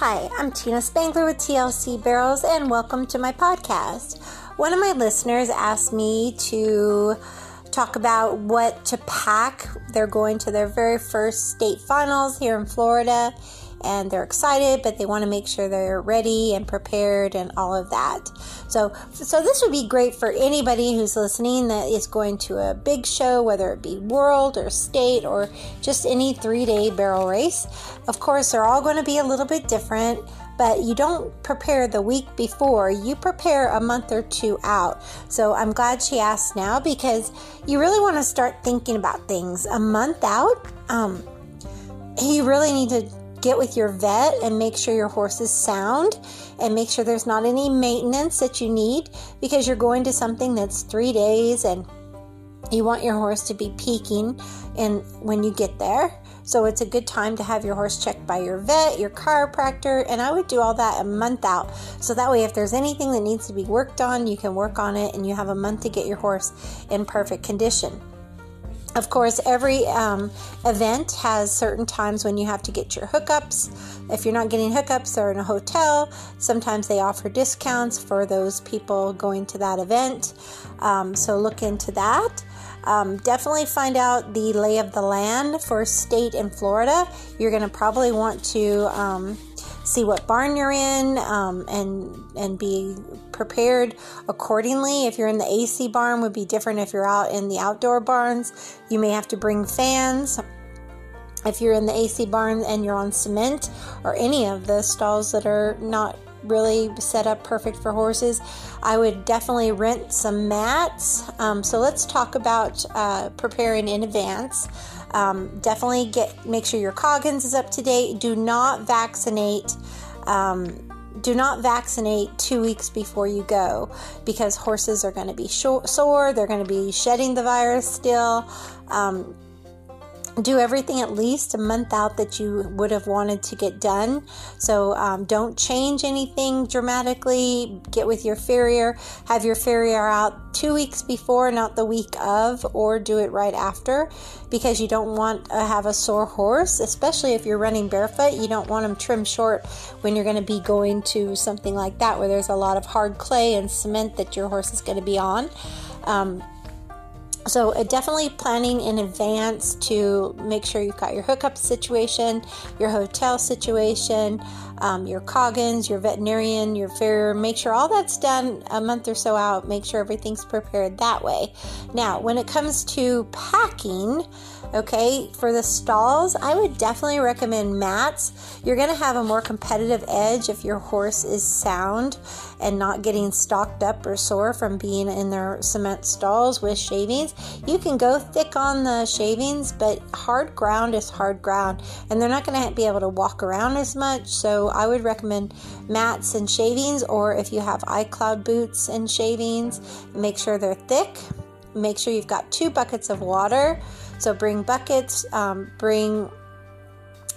Hi, I'm Tina Spangler with TLC Barrels, and welcome to my podcast. One of my listeners asked me to talk about what to pack. They're going to their very first state finals here in Florida, and they're excited, but they want to make sure they're ready and prepared and all of that. So, so this would be great for anybody who's listening that is going to a big show, whether it be world or state or just any three day barrel race. Of course, they're all going to be a little bit different but you don't prepare the week before, you prepare a month or two out. So I'm glad she asked now because you really want to start thinking about things a month out. Um, you really need to get with your vet and make sure your horse is sound and make sure there's not any maintenance that you need because you're going to something that's three days and you want your horse to be peaking and when you get there. So it's a good time to have your horse checked by your vet your chiropractor and i would do all that a month out. So that way if there's anything that needs to be worked on you can work on it and you have a month to get your horse in perfect condition of course, every um, event has certain times when you have to get your hookups. If you're not getting hookups, they're in a hotel. Sometimes they offer discounts for those people going to that event. Um, so look into that. Um, definitely find out the lay of the land for state in Florida. You're going to probably want to um, see what barn you're in um, and and be prepared accordingly. If you're in the AC barn, would be different if you're out in the outdoor barns. You may have to bring fans. If you're in the AC barn and you're on cement or any of the stalls that are not really set up perfect for horses, I would definitely rent some mats. Um, so let's talk about uh, preparing in advance. Um, definitely get make sure your Coggins is up to date. Do not vaccinate. Um, do not vaccinate two weeks before you go because horses are going to be sore. They're going to be shedding the virus still. Um, do everything at least a month out that you would have wanted to get done. So um, don't change anything dramatically. Get with your farrier. Have your farrier out two weeks before, not the week of, or do it right after because you don't want to have a sore horse, especially if you're running barefoot. You don't want them trimmed short when you're going to be going to something like that where there's a lot of hard clay and cement that your horse is going to be on. Um, so, uh, definitely planning in advance to make sure you've got your hookup situation, your hotel situation, um, your Coggins, your veterinarian, your farrier. Make sure all that's done a month or so out. Make sure everything's prepared that way. Now, when it comes to packing, Okay, for the stalls, I would definitely recommend mats. You're going to have a more competitive edge if your horse is sound and not getting stocked up or sore from being in their cement stalls with shavings. You can go thick on the shavings, but hard ground is hard ground and they're not going to be able to walk around as much. So I would recommend mats and shavings, or if you have iCloud boots and shavings, make sure they're thick. Make sure you've got two buckets of water so bring buckets, um, bring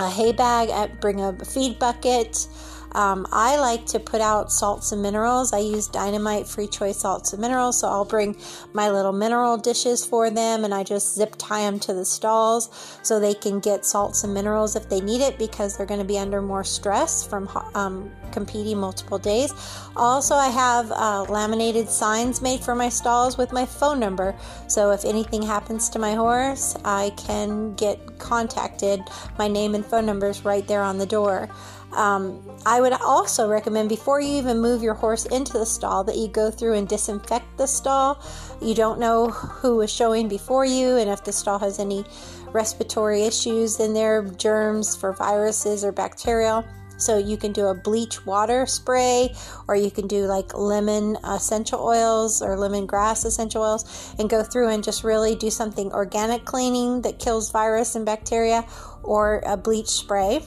a hay bag, bring a feed bucket. Um, I like to put out salts and minerals. I use Dynamite Free Choice salts and minerals, so I'll bring my little mineral dishes for them and I just zip tie them to the stalls so they can get salts and minerals if they need it because they're going to be under more stress from um, competing multiple days. Also, I have uh, laminated signs made for my stalls with my phone number, so if anything happens to my horse, I can get contacted. My name and phone numbers right there on the door. Um, I would also recommend before you even move your horse into the stall that you go through and disinfect the stall. You don't know who was showing before you and if the stall has any respiratory issues in there, germs for viruses or bacterial. So you can do a bleach water spray, or you can do like lemon essential oils or lemongrass essential oils, and go through and just really do something organic cleaning that kills virus and bacteria, or a bleach spray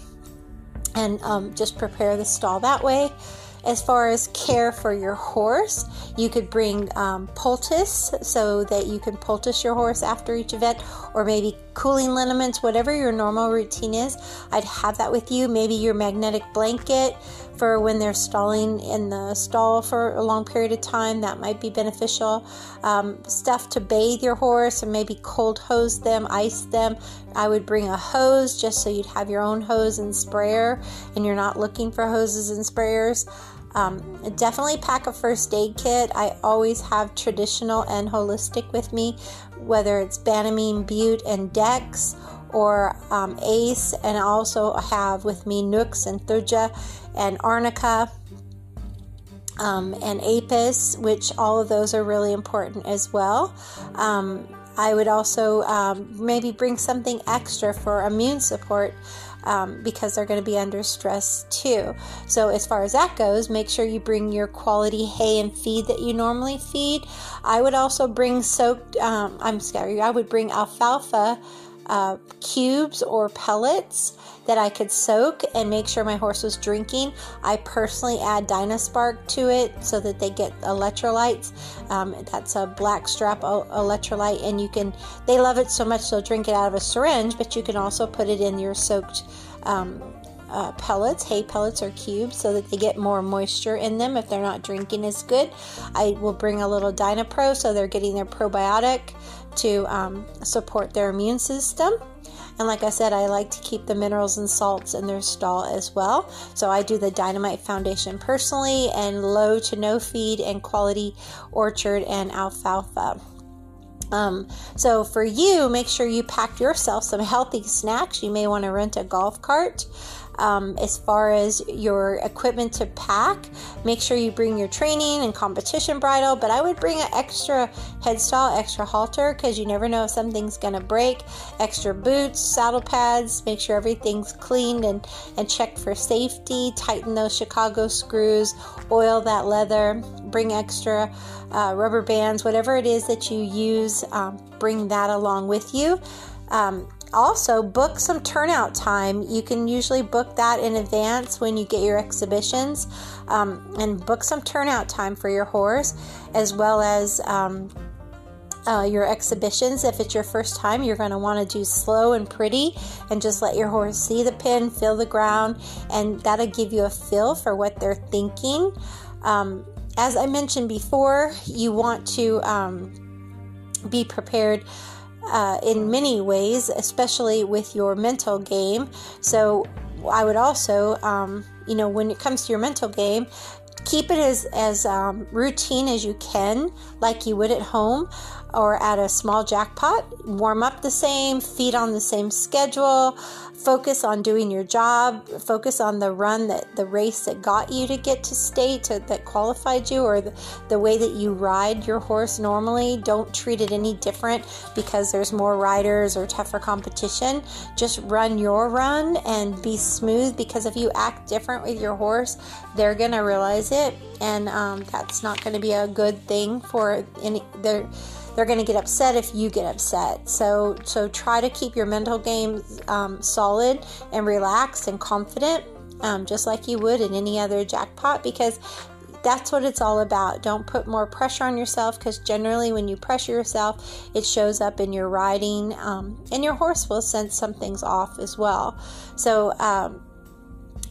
and um, just prepare the stall that way. As far as care for your horse, you could bring um, poultice so that you can poultice your horse after each event, or maybe cooling liniments, whatever your normal routine is. I'd have that with you. Maybe your magnetic blanket for when they're stalling in the stall for a long period of time. That might be beneficial. Um, stuff to bathe your horse and maybe cold hose them, ice them. I would bring a hose just so you'd have your own hose and sprayer and you're not looking for hoses and sprayers. Um, definitely pack a first aid kit. I always have traditional and holistic with me, whether it's Banamine, Bute, and Dex or um, ACE, and I also have with me Nux and Thuja and Arnica. Um, and APIS, which all of those are really important as well. Um, I would also um, maybe bring something extra for immune support um, because they're going to be under stress too. So, as far as that goes, make sure you bring your quality hay and feed that you normally feed. I would also bring soaked, um, I'm sorry, I would bring alfalfa uh, cubes or pellets that I could soak and make sure my horse was drinking. I personally add Dynaspark to it so that they get electrolytes. Um, that's a black strap electrolyte, and you can. They love it so much they'll drink it out of a syringe, but you can also put it in your soaked. Um, uh, pellets, hay pellets or cubes, so that they get more moisture in them if they're not drinking as good. I will bring a little Dynapro so they're getting their probiotic to um, support their immune system. And like I said, I like to keep the minerals and salts in their stall as well. So I do the Dynamite Foundation personally and low to no feed and quality orchard and alfalfa. Um, so for you, make sure you pack yourself some healthy snacks. You may want to rent a golf cart. Um, as far as your equipment to pack, make sure you bring your training and competition bridle. But I would bring an extra headstall, extra halter, because you never know if something's going to break. Extra boots, saddle pads. Make sure everything's cleaned and and checked for safety. Tighten those Chicago screws. Oil that leather. Bring extra uh, rubber bands, whatever it is that you use. Um, bring that along with you. Um, also book some turnout time. You can usually book that in advance when you get your exhibitions um, and book some turnout time for your horse as well as um, uh, your exhibitions. If it's your first time, you're going to want to do slow and pretty and just let your horse see the pin, feel the ground, and that'll give you a feel for what they're thinking. Um, as I mentioned before, you want to um, be prepared uh, in many ways, especially with your mental game. So, I would also, um, you know, when it comes to your mental game, keep it as as um, routine as you can, like you would at home or at a small jackpot. Warm up the same, feed on the same schedule, focus on doing your job, focus on the run that the race that got you to get to state to, that qualified you, or the, the way that you ride your horse normally. Don't treat it any different because there's more riders or tougher competition. Just run your run and be smooth because if you act different with your horse, they're gonna realize it, and um, that's not going to be a good thing for any. They're they're going to get upset if you get upset. So so try to keep your mental game um, solid and relaxed and confident, um, just like you would in any other jackpot, because that's what it's all about. Don't put more pressure on yourself because generally, when you pressure yourself, it shows up in your riding, um, and your horse will sense something's off as well. So, um,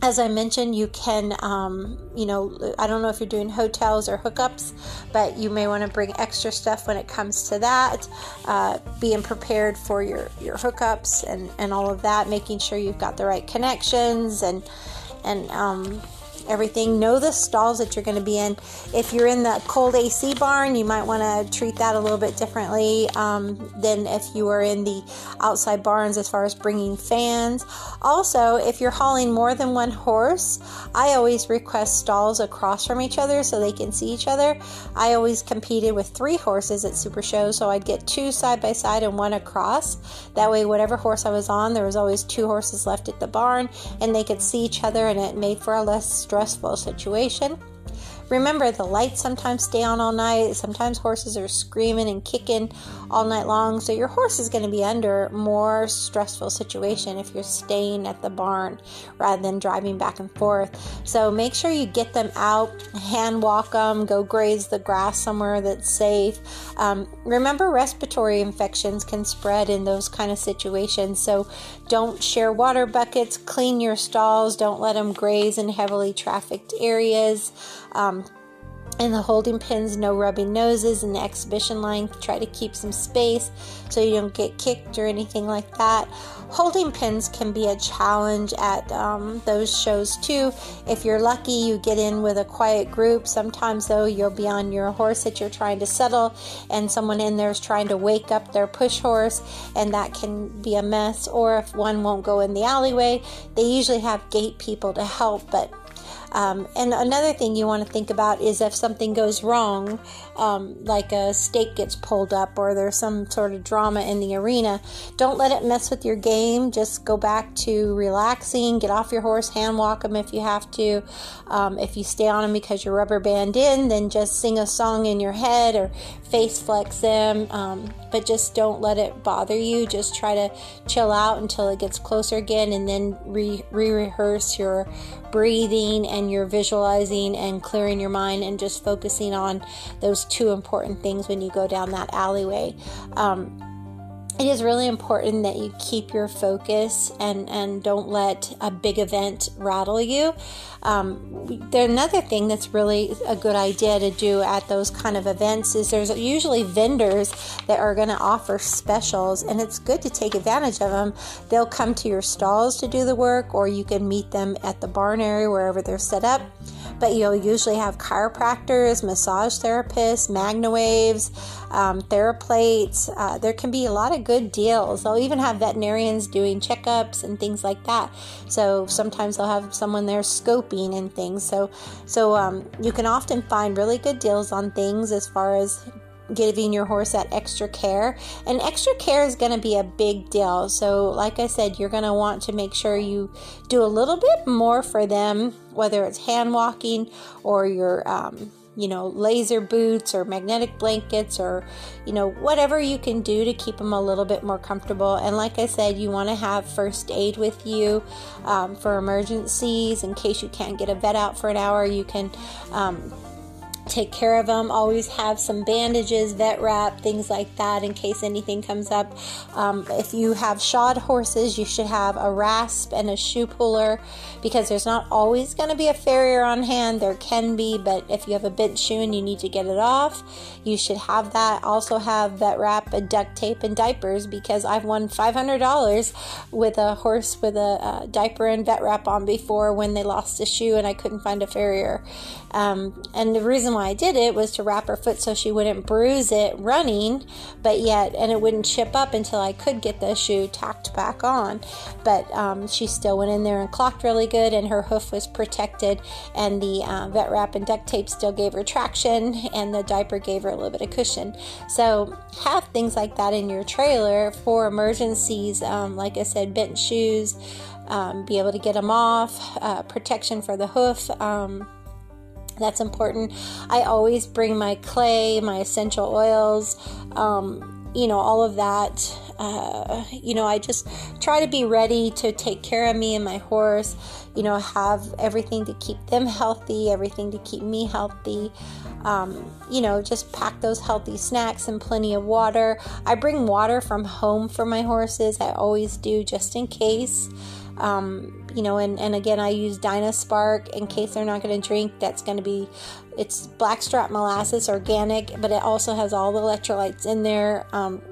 as I mentioned, you can, um, you know, I don't know if you're doing hotels or hookups, but you may want to bring extra stuff when it comes to that. Uh, being prepared for your, your hookups and, and all of that, making sure you've got the right connections and, and, um, everything. Know the stalls that you're going to be in. If you're in the cold AC barn, you might want to treat that a little bit differently um, than if you are in the outside barns as far as bringing fans. Also, if you're hauling more than one horse, I always request stalls across from each other so they can see each other. I always competed with three horses at Super Show, so I'd get two side by side and one across. That way, whatever horse I was on, there was always two horses left at the barn and they could see each other, and it made for a less stressful situation. Remember the lights sometimes stay on all night. Sometimes horses are screaming and kicking all night long. So your horse is going to be under more stressful situation if you're staying at the barn rather than driving back and forth. So make sure you get them out, hand walk them, go graze the grass somewhere that's safe. Um, remember, respiratory infections can spread in those kind of situations. So don't share water buckets, clean your stalls, don't let them graze in heavily trafficked areas. Um, and the holding pins, no rubbing noses, and the exhibition line. Try to keep some space so you don't get kicked or anything like that. Holding pins can be a challenge at um, those shows too. If you're lucky, you get in with a quiet group. Sometimes, though, you'll be on your horse that you're trying to settle, and someone in there is trying to wake up their push horse, and that can be a mess. Or if one won't go in the alleyway, they usually have gate people to help, but um, and another thing you want to think about is if something goes wrong, um, like a stake gets pulled up or there's some sort of drama in the arena, don't let it mess with your game. Just go back to relaxing, get off your horse, hand walk them if you have to. Um, if you stay on them because you're rubber band in, then just sing a song in your head or face flex them. Um, but just don't let it bother you. Just try to chill out until it gets closer again and then re rehearse your breathing and you're visualizing and clearing your mind and just focusing on those two important things when you go down that alleyway. Um, it is really important that you keep your focus and, and don't let a big event rattle you. Um, there, another thing that's really a good idea to do at those kind of events is there's usually vendors that are going to offer specials, and it's good to take advantage of them. They'll come to your stalls to do the work, or you can meet them at the barn area wherever they're set up but you'll usually have chiropractors, massage therapists, magnawaves, um, theraplates. Uh, there can be a lot of good deals. They'll even have veterinarians doing checkups and things like that. So sometimes they'll have someone there scoping and things. So so um, you can often find really good deals on things as far as giving your horse that extra care. And extra care is going to be a big deal. So, like I said, you're going to want to make sure you do a little bit more for them, whether it's hand walking or your, um, you know, laser boots or magnetic blankets or, you know, whatever you can do to keep them a little bit more comfortable. And like I said, you want to have first aid with you um, for emergencies in case you can't get a vet out for an hour. You can um, take care of them. Always have some bandages, vet wrap, things like that in case anything comes up. Um, if you have shod horses, you should have a rasp and a shoe puller because there's not always going to be a farrier on hand. There can be, but if you have a bent shoe and you need to get it off, you should have that. Also, have vet wrap, and duct tape, and diapers because I've won $500 with a horse with a uh, diaper and vet wrap on before when they lost a shoe and I couldn't find a farrier. Um, and the reason why I did it was to wrap her foot so she wouldn't bruise it running, but yet, and it wouldn't chip up until I could get the shoe tacked back on. But um, she still went in there and clocked really good, and her hoof was protected, and the uh, vet wrap and duct tape still gave her traction, and the diaper gave her a little bit of cushion. So, have things like that in your trailer for emergencies. Um, like I said, bent shoes, um, be able to get them off, uh, protection for the hoof. Um, that's important. I always bring my clay, my essential oils, um, you know, all of that. Uh, you know, I just try to be ready to take care of me and my horse, you know, have everything to keep them healthy, everything to keep me healthy. Um, you know, just pack those healthy snacks and plenty of water. I bring water from home for my horses, I always do just in case. Um, you know, and, and again, I use Dynaspark in case they're not going to drink. That's going to be, it's blackstrap molasses, organic, but it also has all the electrolytes in there. Um,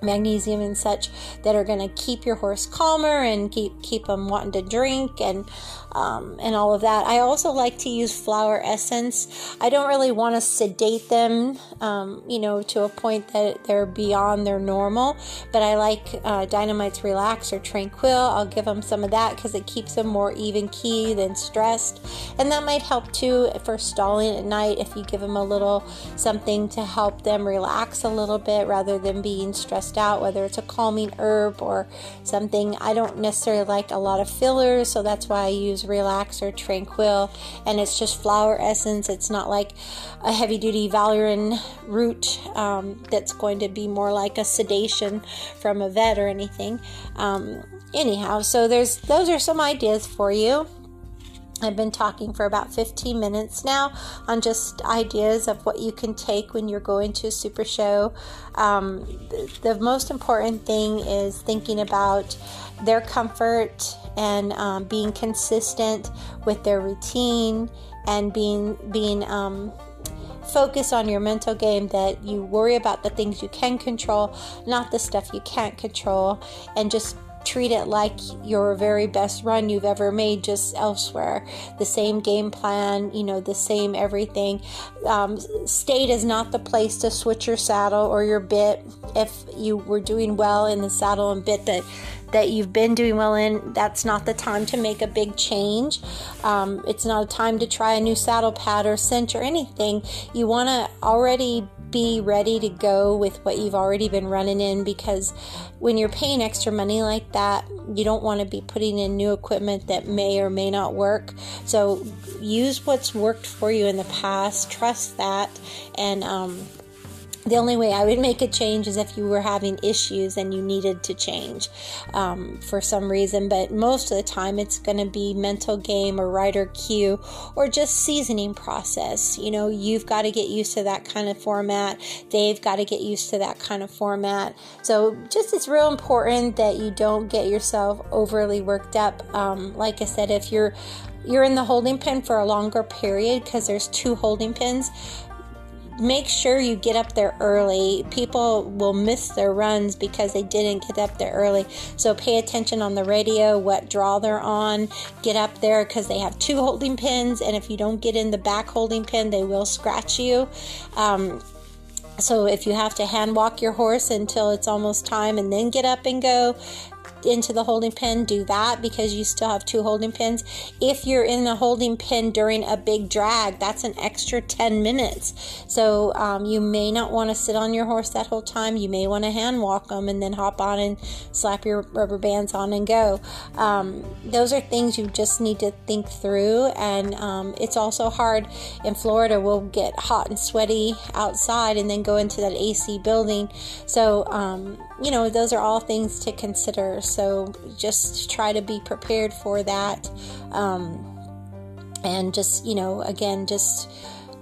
magnesium and such that are going to keep your horse calmer and keep keep them wanting to drink and um, and all of that. I also like to use flower essence. I don't really want to sedate them, um, you know, to a point that they're beyond their normal, but I like uh, Dynamite's Relax or Tranquil. I'll give them some of that because it keeps them more even key than stressed. And that might help too for stalling at night if you give them a little something to help them relax a little bit rather than being stressed stressed out, whether it's a calming herb or something. I don't necessarily like a lot of fillers, so that's why I use Relax or Tranquil, and it's just flower essence. It's not like a heavy duty valerian root um, that's going to be more like a sedation from a vet or anything. Um, anyhow, so there's those are some ideas for you. I've been talking for about 15 minutes now on just ideas of what you can take when you're going to a super show. Um, the, the, most important thing is thinking about their comfort and um, being consistent with their routine and being being um, focused on your mental game that you worry about the things you can control, not the stuff you can't control, and just treat it like your very best run you've ever made just elsewhere. The same game plan, you know, the same everything. Um, state is not the place to switch your saddle or your bit. If you were doing well in the saddle and bit that that you've been doing well in, that's not the time to make a big change. Um, it's not a time to try a new saddle pad or cinch or anything. You want to already be ready to go with what you've already been running in because when you're paying extra money like that, you don't want to be putting in new equipment that may or may not work. So use what's worked for you in the past, trust that, and um, the only way I would make a change is if you were having issues and you needed to change um, for some reason. But most of the time, it's going to be mental game or rider cue or just seasoning process. You know, you've got to get used to that kind of format. They've got to get used to that kind of format. So, just it's real important that you don't get yourself overly worked up. Um, like I said, if you're you're in the holding pen for a longer period because there's two holding pens make sure you get up there early. People will miss their runs because they didn't get up there early. So pay attention on the radio, what draw they're on. Get up there because they have two holding pins, and if you don't get in the back holding pin, they will scratch you. Um, so if you have to hand walk your horse until it's almost time and then get up and go, into the holding pen, do that because you still have two holding pins. If you're in the holding pen during a big drag, that's an extra 10 minutes. So um, you may not want to sit on your horse that whole time. You may want to hand walk them and then hop on and slap your rubber bands on and go. Um, those are things you just need to think through. And um, it's also hard in Florida. We'll get hot and sweaty outside and then go into that AC building. So, um, you know, those are all things to consider. So just try to be prepared for that. Um, and just, you know, again, just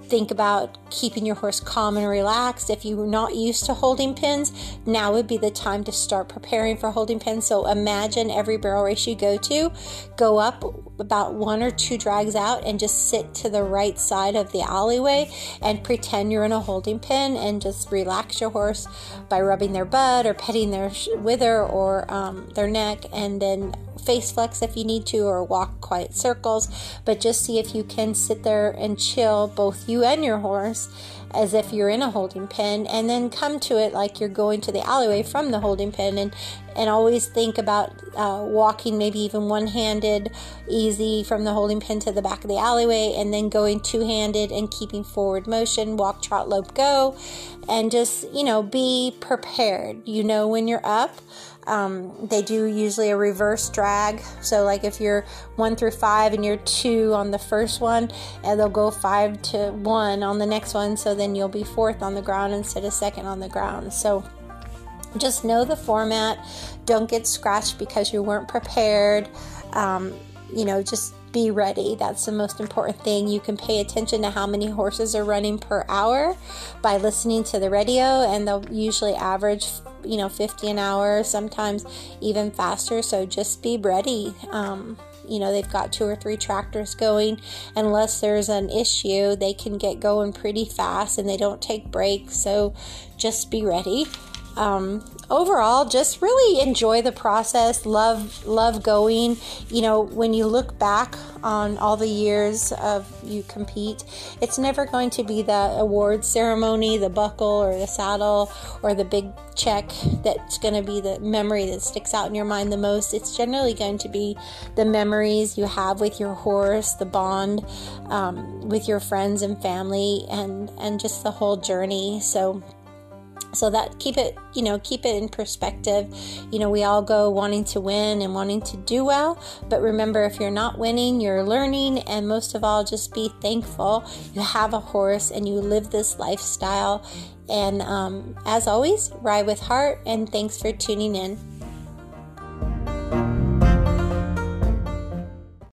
think about keeping your horse calm and relaxed. If you're not used to holding pins, now would be the time to start preparing for holding pins. So imagine every barrel race you go to, go up about one or two drags out and just sit to the right side of the alleyway and pretend you're in a holding pin and just relax your horse by rubbing their butt or petting their wither or um, their neck and then face flex if you need to or walk quiet circles, but just see if you can sit there and chill, both you and your horse, as if you're in a holding pen, and then come to it like you're going to the alleyway from the holding pen, and and always think about uh, walking maybe even one-handed, easy from the holding pen to the back of the alleyway, and then going two-handed and keeping forward motion, walk, trot, lope, go, and just you know be prepared. You know when you're up. Um, they do usually a reverse drag. So, like if you're one through five and you're two on the first one, and they'll go five to one on the next one. So then you'll be fourth on the ground instead of second on the ground. So, just know the format. Don't get scratched because you weren't prepared. Um, you know, just be ready. That's the most important thing. You can pay attention to how many horses are running per hour by listening to the radio, and they'll usually average, you know, 50 an hour, sometimes even faster. So just be ready. Um, you know, they've got two or three tractors going. Unless there's an issue, they can get going pretty fast and they don't take breaks. So just be ready. Um, overall just really enjoy the process. Love love going. You know when you look back on all the years of you compete it's never going to be the award ceremony the buckle or the saddle or the big check that's going to be the memory that sticks out in your mind the most. It's generally going to be the memories you have with your horse the bond um, with your friends and family and and just the whole journey. So so that keep it you know keep it in perspective. You know we all go wanting to win and wanting to do well but remember if you're not winning you're learning and most of all just be thankful. You have a horse and you live this lifestyle. And um, as always ride with heart and thanks for tuning in